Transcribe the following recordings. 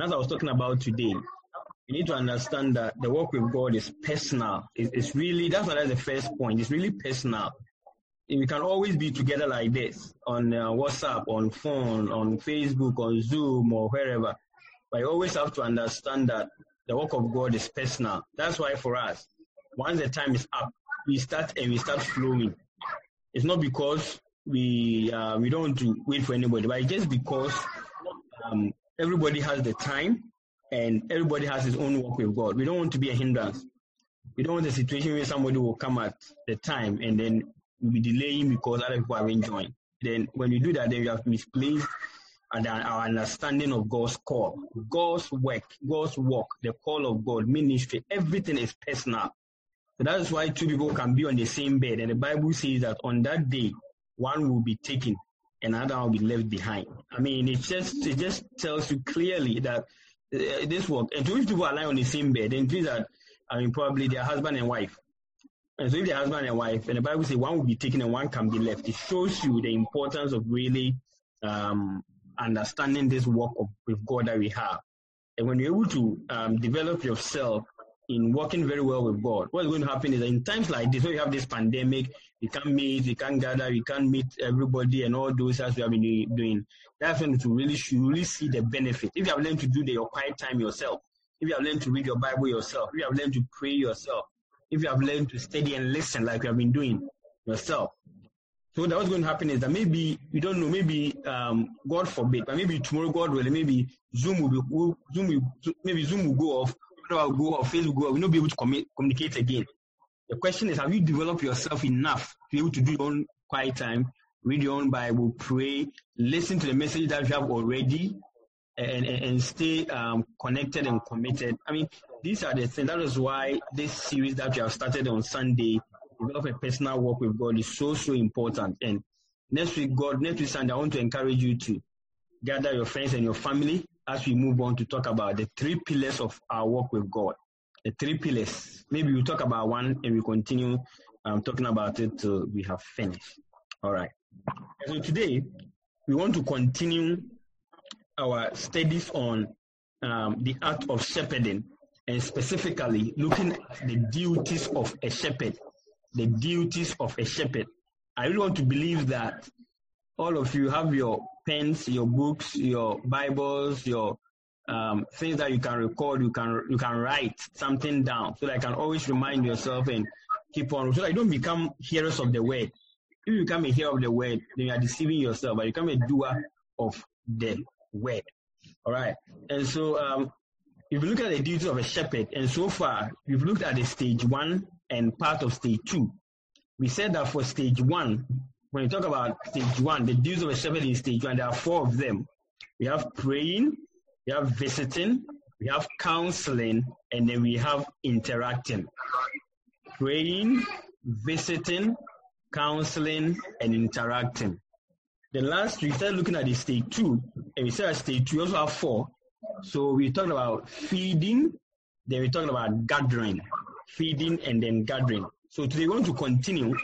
And as I was talking about today, you need to understand that the work with God is personal. It's, it's really, that's why that's the first point. It's really personal. We can always be together like this on uh, WhatsApp, on phone, on Facebook, on Zoom, or wherever. But you always have to understand that the work of God is personal. That's why for us, once the time is up, we start and we start flowing. It's not because we uh, we don't wait for anybody, but just because um, everybody has the time and everybody has his own work with God. We don't want to be a hindrance. We don't want a situation where somebody will come at the time and then we'll be delaying because other people are enjoying. Then when you do that, then you have misplaced and our understanding of God's call, God's work, God's work, the call of God, ministry, everything is personal. So that is why two people can be on the same bed. And the Bible says that on that day, one will be taken another will be left behind. I mean, it just it just tells you clearly that uh, this work, and two people are lying on the same bed, then means that I mean probably their husband and wife. And so if they're husband and wife, and the Bible says one will be taken and one can be left, it shows you the importance of really um, understanding this work of, with God that we have. And when you're able to um, develop yourself in working very well with God, what's going to happen is that in times like this, where you have this pandemic, we can't meet, we can't gather, we can't meet everybody and all those as we have been doing. That's when to really, should really see the benefit. If you have learned to do the, your quiet time yourself, if you have learned to read your Bible yourself, if you have learned to pray yourself, if you have learned to study and listen like you have been doing yourself, so that what's going to happen is that maybe we don't know, maybe um, God forbid, but maybe tomorrow, God will, maybe Zoom will be Zoom will, maybe Zoom will go off, will go off, Facebook will go we'll not be able to commu- communicate again. The question is, have you developed yourself enough to be able to do your own quiet time, read your own Bible, pray, listen to the message that you have already, and, and, and stay um, connected and committed? I mean, these are the things. That is why this series that you have started on Sunday develop a personal work with God is so, so important. And next week, God, next week Sunday, I want to encourage you to gather your friends and your family as we move on to talk about the three pillars of our work with God. The three pillars. Maybe we'll talk about one and we continue um, talking about it till we have finished. All right. So today, we want to continue our studies on um, the art of shepherding and specifically looking at the duties of a shepherd the duties of a shepherd. I really want to believe that all of you have your pens, your books, your Bibles, your um, things that you can record, you can you can write something down so that you can always remind yourself and keep on so that you don't become hearers of the word. If you become a hearer of the word, then you are deceiving yourself, but you become a doer of the word. All right. And so um, if you look at the duties of a shepherd, and so far we've looked at the stage one and part of stage two. We said that for stage one, when you talk about stage one, the duties of a shepherd in stage one, there are four of them. We have praying, we have visiting, we have counseling, and then we have interacting. Praying, visiting, counseling, and interacting. The last, we started looking at the stage two, and we said stage two, we also have four. So we talked about feeding, then we talked about gathering feeding, and then gathering. So today we want to continue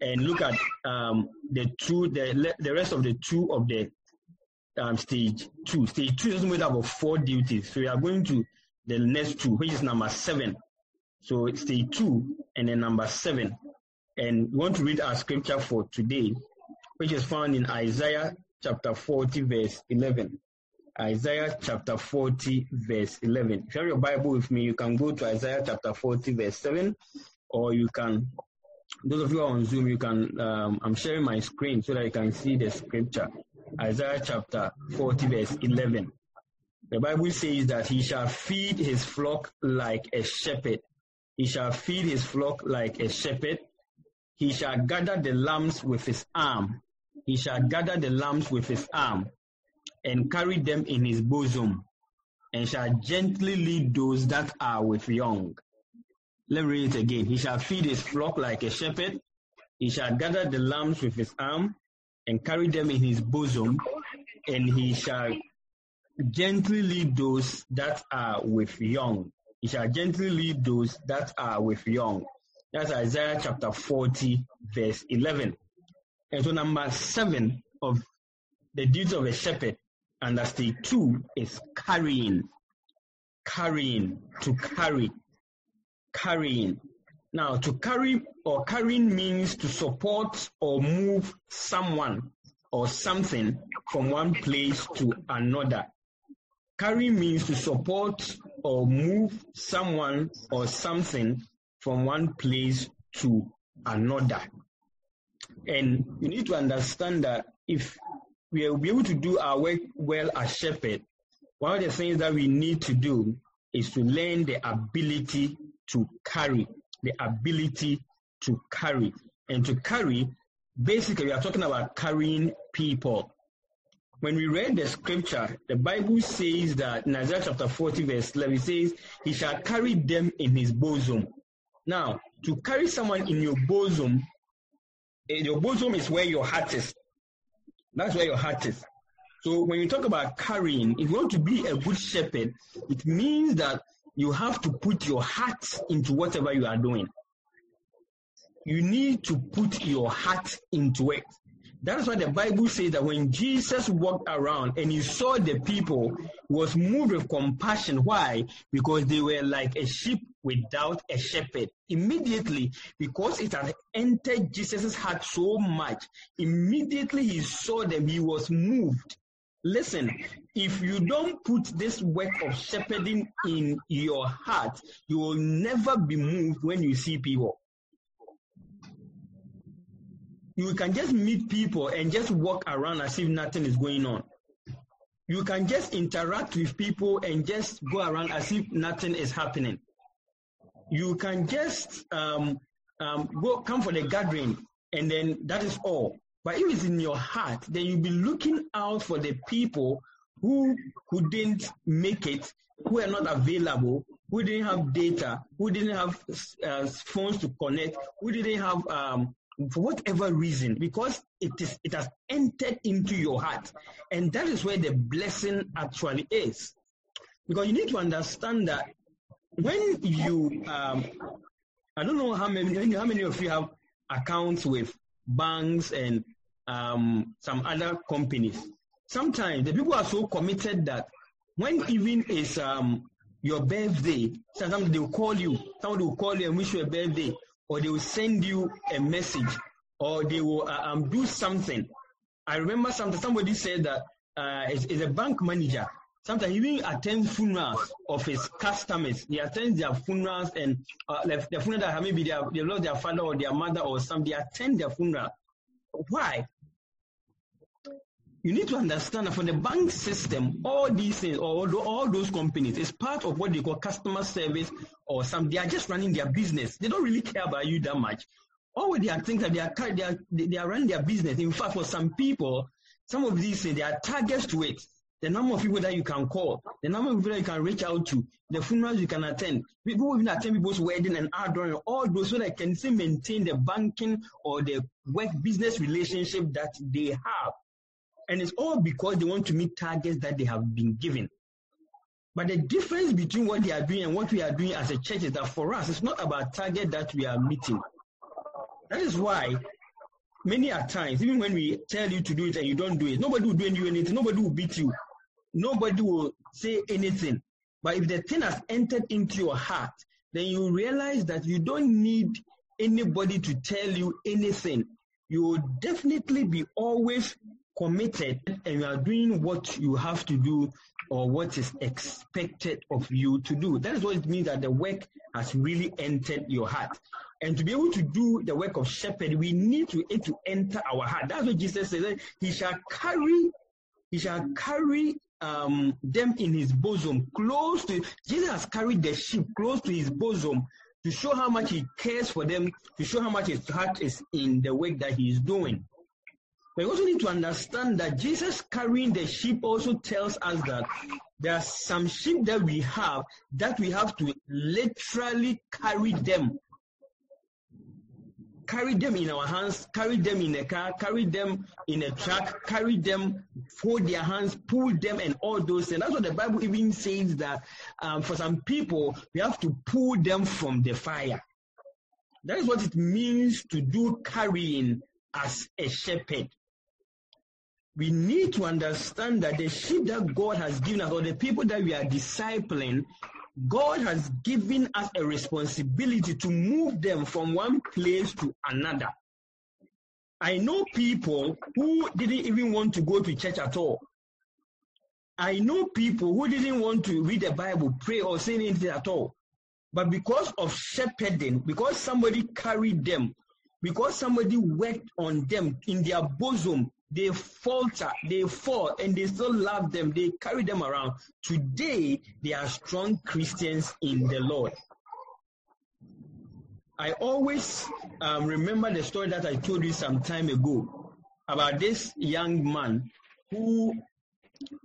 and look at um, the two, the, the rest of the two of the um, stage two. Stage two is made up of four duties. So we are going to the next two, which is number seven. So stage two and then number seven. And we want to read our scripture for today, which is found in Isaiah chapter 40, verse 11. Isaiah chapter 40, verse 11. If you have your Bible with me, you can go to Isaiah chapter 40, verse 7, or you can, those of you on Zoom, you can, um, I'm sharing my screen so that you can see the scripture. Isaiah chapter 40, verse 11. The Bible says that he shall feed his flock like a shepherd. He shall feed his flock like a shepherd. He shall gather the lambs with his arm. He shall gather the lambs with his arm and carry them in his bosom, and shall gently lead those that are with young. Let me read it again. He shall feed his flock like a shepherd. He shall gather the lambs with his arm and carry them in his bosom, and he shall gently lead those that are with young. He shall gently lead those that are with young. That's Isaiah chapter 40, verse 11. And so, number seven of the duty of a shepherd under stage two is carrying. Carrying, to carry, carrying. Now, to carry or carrying means to support or move someone or something from one place to another. Carry means to support or move someone or something from one place to another. And you need to understand that if we will be able to do our work well as shepherd, one of the things that we need to do is to learn the ability to carry, the ability to carry. And to carry, basically, we are talking about carrying people. When we read the scripture, the Bible says that in Isaiah chapter 40, verse 11, it says, He shall carry them in his bosom. Now, to carry someone in your bosom, eh, your bosom is where your heart is. That's where your heart is. So when you talk about carrying, if you want to be a good shepherd, it means that you have to put your heart into whatever you are doing. You need to put your heart into it. That is why the Bible says that when Jesus walked around and he saw the people, was moved with compassion. Why? Because they were like a sheep without a shepherd. Immediately, because it had entered Jesus' heart so much, immediately he saw them, he was moved. Listen, if you don't put this work of shepherding in your heart, you will never be moved when you see people. You can just meet people and just walk around as if nothing is going on. You can just interact with people and just go around as if nothing is happening. You can just um, um, go come for the gathering and then that is all. But if it's in your heart, then you'll be looking out for the people who couldn't make it, who are not available, who didn't have data, who didn't have uh, phones to connect, who didn't have um, for whatever reason, because it is it has entered into your heart, and that is where the blessing actually is. Because you need to understand that when you, um, I don't know how many how many of you have accounts with banks and um, some other companies. Sometimes the people are so committed that when even is um, your birthday, sometimes they will call you. Someone will call you and wish you a birthday or they will send you a message or they will uh, um, do something. I remember something, somebody said that uh, is, is a bank manager. Sometimes he even attends funerals of his customers. He attends their funerals and uh, the, the funeral that maybe they, have, they lost their father or their mother or something. They attend their funeral. Why? You need to understand that for the bank system, all these uh, things, or all those companies, is part of what they call customer service or some. They are just running their business. They don't really care about you that much. All they are thinking that they are they are they are running their business. In fact, for some people, some of these uh, things, they are targets to it. The number of people that you can call, the number of people that you can reach out to, the funerals you can attend, people even attend people's wedding and outdooring, all those so they can still maintain the banking or the work business relationship that they have. And it's all because they want to meet targets that they have been given. But the difference between what they are doing and what we are doing as a church is that for us, it's not about target that we are meeting. That is why many a times, even when we tell you to do it and you don't do it, nobody will do anything, nobody will beat you, nobody will say anything. But if the thing has entered into your heart, then you realize that you don't need anybody to tell you anything. You will definitely be always committed and you are doing what you have to do or what is expected of you to do. That is what it means that the work has really entered your heart. And to be able to do the work of shepherd, we need to, to enter our heart. That's what Jesus said. He shall carry, he shall carry um, them in his bosom, close to Jesus carried the sheep close to his bosom to show how much he cares for them, to show how much his heart is in the work that he is doing. You also need to understand that Jesus carrying the sheep also tells us that there are some sheep that we have that we have to literally carry them. Carry them in our hands, carry them in a car, carry them in a truck, carry them, hold their hands, pull them, and all those things. That's what the Bible even says that um, for some people, we have to pull them from the fire. That is what it means to do carrying as a shepherd. We need to understand that the sheep that God has given us, or the people that we are discipling, God has given us a responsibility to move them from one place to another. I know people who didn't even want to go to church at all. I know people who didn't want to read the Bible, pray, or say anything at all. But because of shepherding, because somebody carried them, because somebody worked on them in their bosom, they falter, they fall, and they still love them. They carry them around. Today, they are strong Christians in the Lord. I always um, remember the story that I told you some time ago about this young man who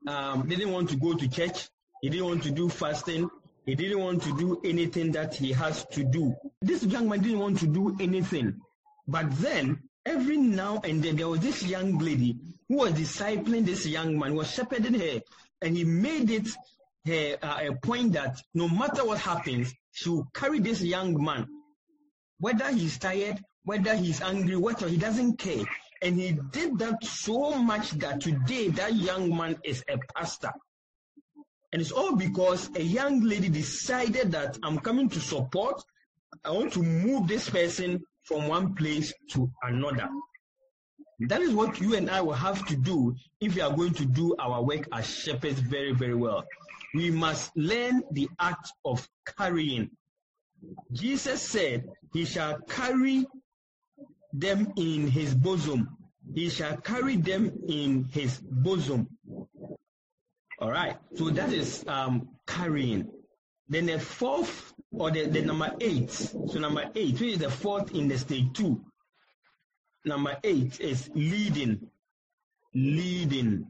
um, didn't want to go to church. He didn't want to do fasting. He didn't want to do anything that he has to do. This young man didn't want to do anything. But then, every now and then, there was this young lady who was discipling this young man, who was shepherding her, and he made it her, uh, a point that no matter what happens, she will carry this young man whether he's tired, whether he's angry, whether he doesn't care. And he did that so much that today that young man is a pastor. And it's all because a young lady decided that I'm coming to support, I want to move this person from one place to another. That is what you and I will have to do if we are going to do our work as shepherds very, very well. We must learn the art of carrying. Jesus said, He shall carry them in his bosom. He shall carry them in his bosom. All right. So that is um, carrying. Then the fourth, or the, the number eight. So number eight, which is the fourth in the stage two. Number eight is leading. Leading.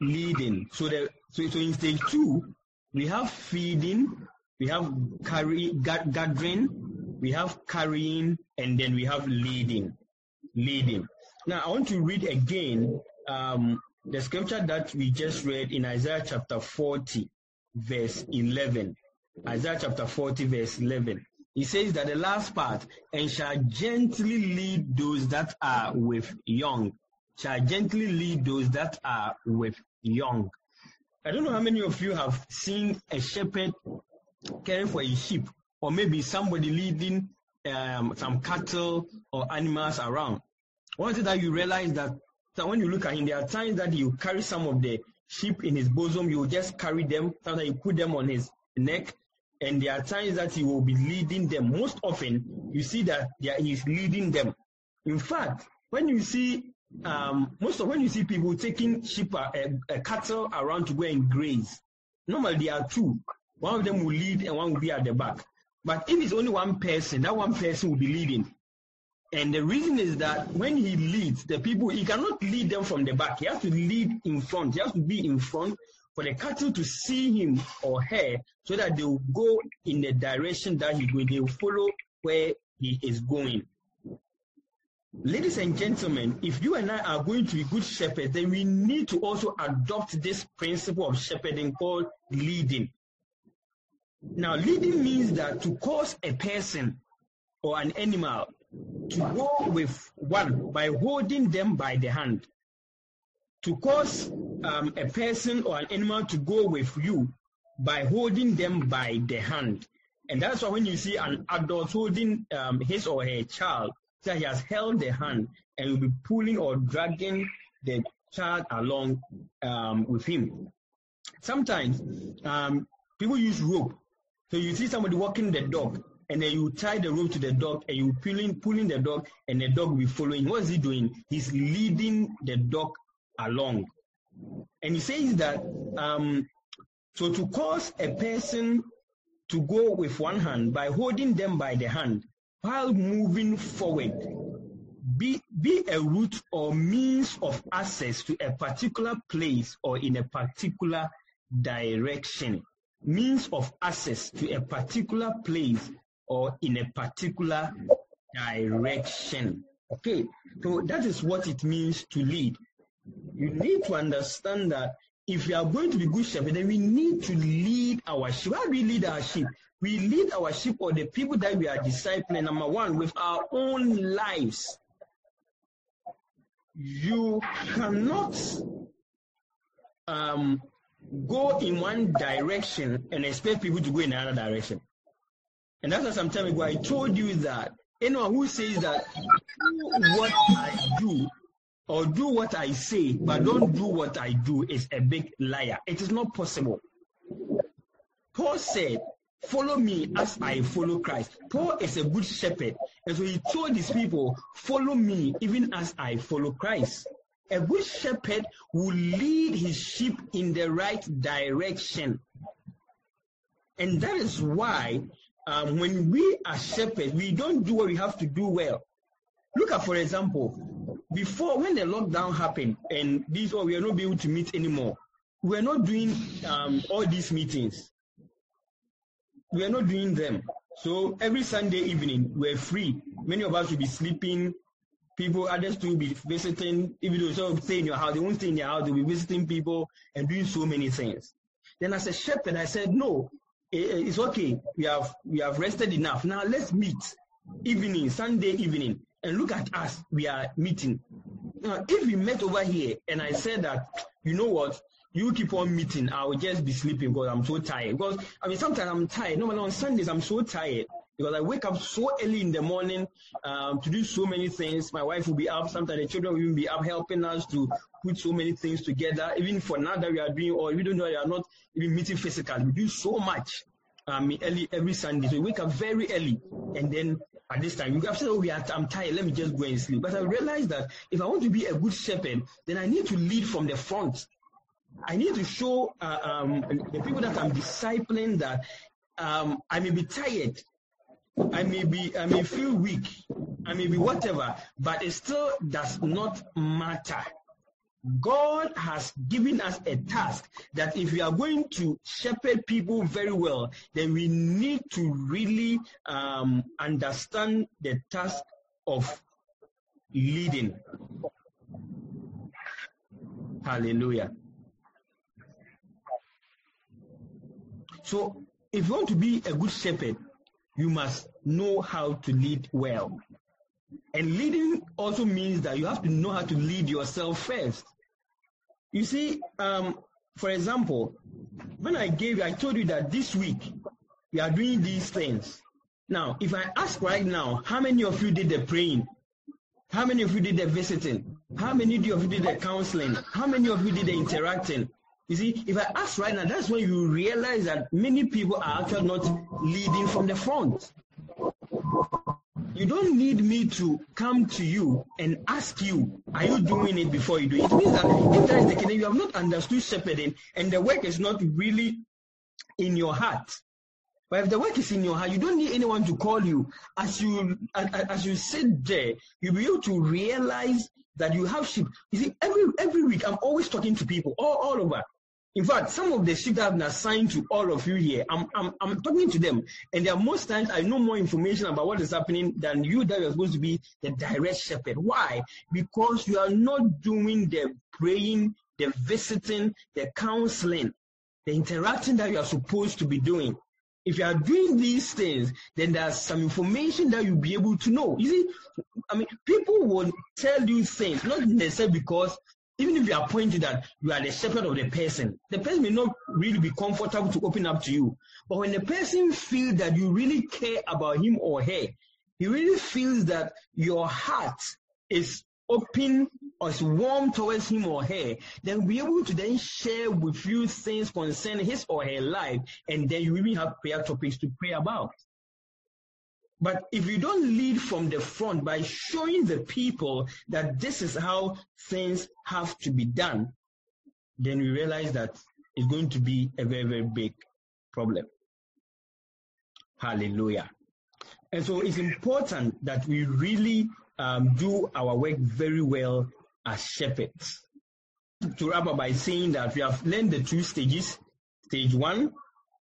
Leading. So the so, so in stage two, we have feeding, we have carry, gathering, we have carrying, and then we have leading. Leading. Now, I want to read again um, the scripture that we just read in Isaiah chapter 40, verse 11. Isaiah chapter 40, verse 11. He says that the last part, and shall gently lead those that are with young. Shall gently lead those that are with young. I don't know how many of you have seen a shepherd caring for a sheep, or maybe somebody leading um, some cattle or animals around. Once that you realize that, that when you look at him, there are times that you carry some of the sheep in his bosom, you just carry them, sometimes you put them on his neck, and there are times that he will be leading them. Most often, you see that he is leading them. In fact, when you see um, most of when you see people taking sheep, uh, uh, cattle around to go and graze, normally there are two. One of them will lead and one will be at the back. But if it's only one person, that one person will be leading. And the reason is that when he leads the people, he cannot lead them from the back. He has to lead in front. He has to be in front for the cattle to see him or her so that they will go in the direction that he going. They will follow where he is going. Ladies and gentlemen, if you and I are going to be good shepherds, then we need to also adopt this principle of shepherding called leading. Now, leading means that to cause a person or an animal to go with one by holding them by the hand. To cause um, a person or an animal to go with you by holding them by the hand. And that's why when you see an adult holding um, his or her child, that he has held the hand and will be pulling or dragging the child along um, with him. Sometimes um, people use rope so you see somebody walking the dog, and then you tie the rope to the dog, and you pulling pulling the dog, and the dog will be following. What is he doing? He's leading the dog along. And he says that um, so to cause a person to go with one hand by holding them by the hand while moving forward, be, be a route or means of access to a particular place or in a particular direction means of access to a particular place or in a particular direction. Okay, so that is what it means to lead. You need to understand that if we are going to be good shepherd, then we need to lead our sheep. How do we lead our sheep? We lead our sheep or the people that we are discipling, number one, with our own lives. you cannot um, go in one direction and expect people to go in another direction. And that's why some time ago I told you that anyone who says that do what I do or do what I say but don't do what I do is a big liar. It is not possible. Paul said, Follow me as I follow Christ. Paul is a good shepherd. And so he told his people, Follow me even as I follow Christ. A good shepherd will lead his sheep in the right direction. And that is why um, when we are shepherds, we don't do what we have to do well. Look at, for example, before when the lockdown happened and these, oh, we are not able to meet anymore, we are not doing um, all these meetings we are not doing them. So every Sunday evening, we're free. Many of us will be sleeping. People, others will be visiting. Even though some stay in your house, they won't stay in your house. They'll be visiting people and doing so many things. Then as a shepherd, I said, no, it's okay. We have we have rested enough. Now let's meet evening, Sunday evening, and look at us. We are meeting. Now, if we met over here and I said that, you know what, you keep on meeting, I will just be sleeping because I'm so tired. Because I mean, sometimes I'm tired. Normally on Sundays, I'm so tired because I wake up so early in the morning um, to do so many things. My wife will be up. Sometimes the children will even be up helping us to put so many things together. Even for now that we are doing, or we don't know, we are not even meeting physically. We do so much um, early every Sunday. So we wake up very early, and then at this time. You have said, "Oh, we are, I'm tired. Let me just go and sleep." But I realized that if I want to be a good shepherd, then I need to lead from the front. I need to show uh, um, the people that I'm discipling that um, I may be tired, I may be, I may feel weak, I may be whatever, but it still does not matter. God has given us a task that if we are going to shepherd people very well, then we need to really um, understand the task of leading. Hallelujah. So, if you want to be a good shepherd, you must know how to lead well. And leading also means that you have to know how to lead yourself first. You see, um, for example, when I gave, I told you that this week we are doing these things. Now, if I ask right now, how many of you did the praying? How many of you did the visiting? How many of you did the counseling? How many of you did the interacting? You see, if I ask right now, that's when you realize that many people are actually not leading from the front. You don't need me to come to you and ask you, are you doing it before you do it? It means that if that is the case, you have not understood shepherding and the work is not really in your heart. But if the work is in your heart, you don't need anyone to call you. As you as you sit there, you'll be able to realize that you have sheep. You see, every every week I'm always talking to people all, all over. In fact, some of the sheep that have been assigned to all of you here, I'm, I'm, I'm talking to them. And there are most times I know more information about what is happening than you that are supposed to be the direct shepherd. Why? Because you are not doing the praying, the visiting, the counseling, the interacting that you are supposed to be doing. If you are doing these things, then there's some information that you'll be able to know. You see, I mean, people will tell you things, not necessarily because even if you are pointing that you are the shepherd of the person, the person may not really be comfortable to open up to you. But when the person feels that you really care about him or her, he really feels that your heart is open or is warm towards him or her, then be able to then share with you things concerning his or her life, and then you even have prayer topics to pray about. But if you don't lead from the front by showing the people that this is how things have to be done, then we realize that it's going to be a very, very big problem. Hallelujah. And so it's important that we really um, do our work very well as shepherds. To wrap up by saying that we have learned the two stages. Stage one,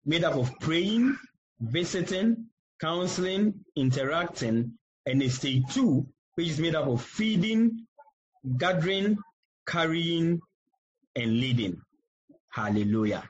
made up of praying, visiting, counseling, interacting, and a stage two, which is made up of feeding, gathering, carrying, and leading. Hallelujah.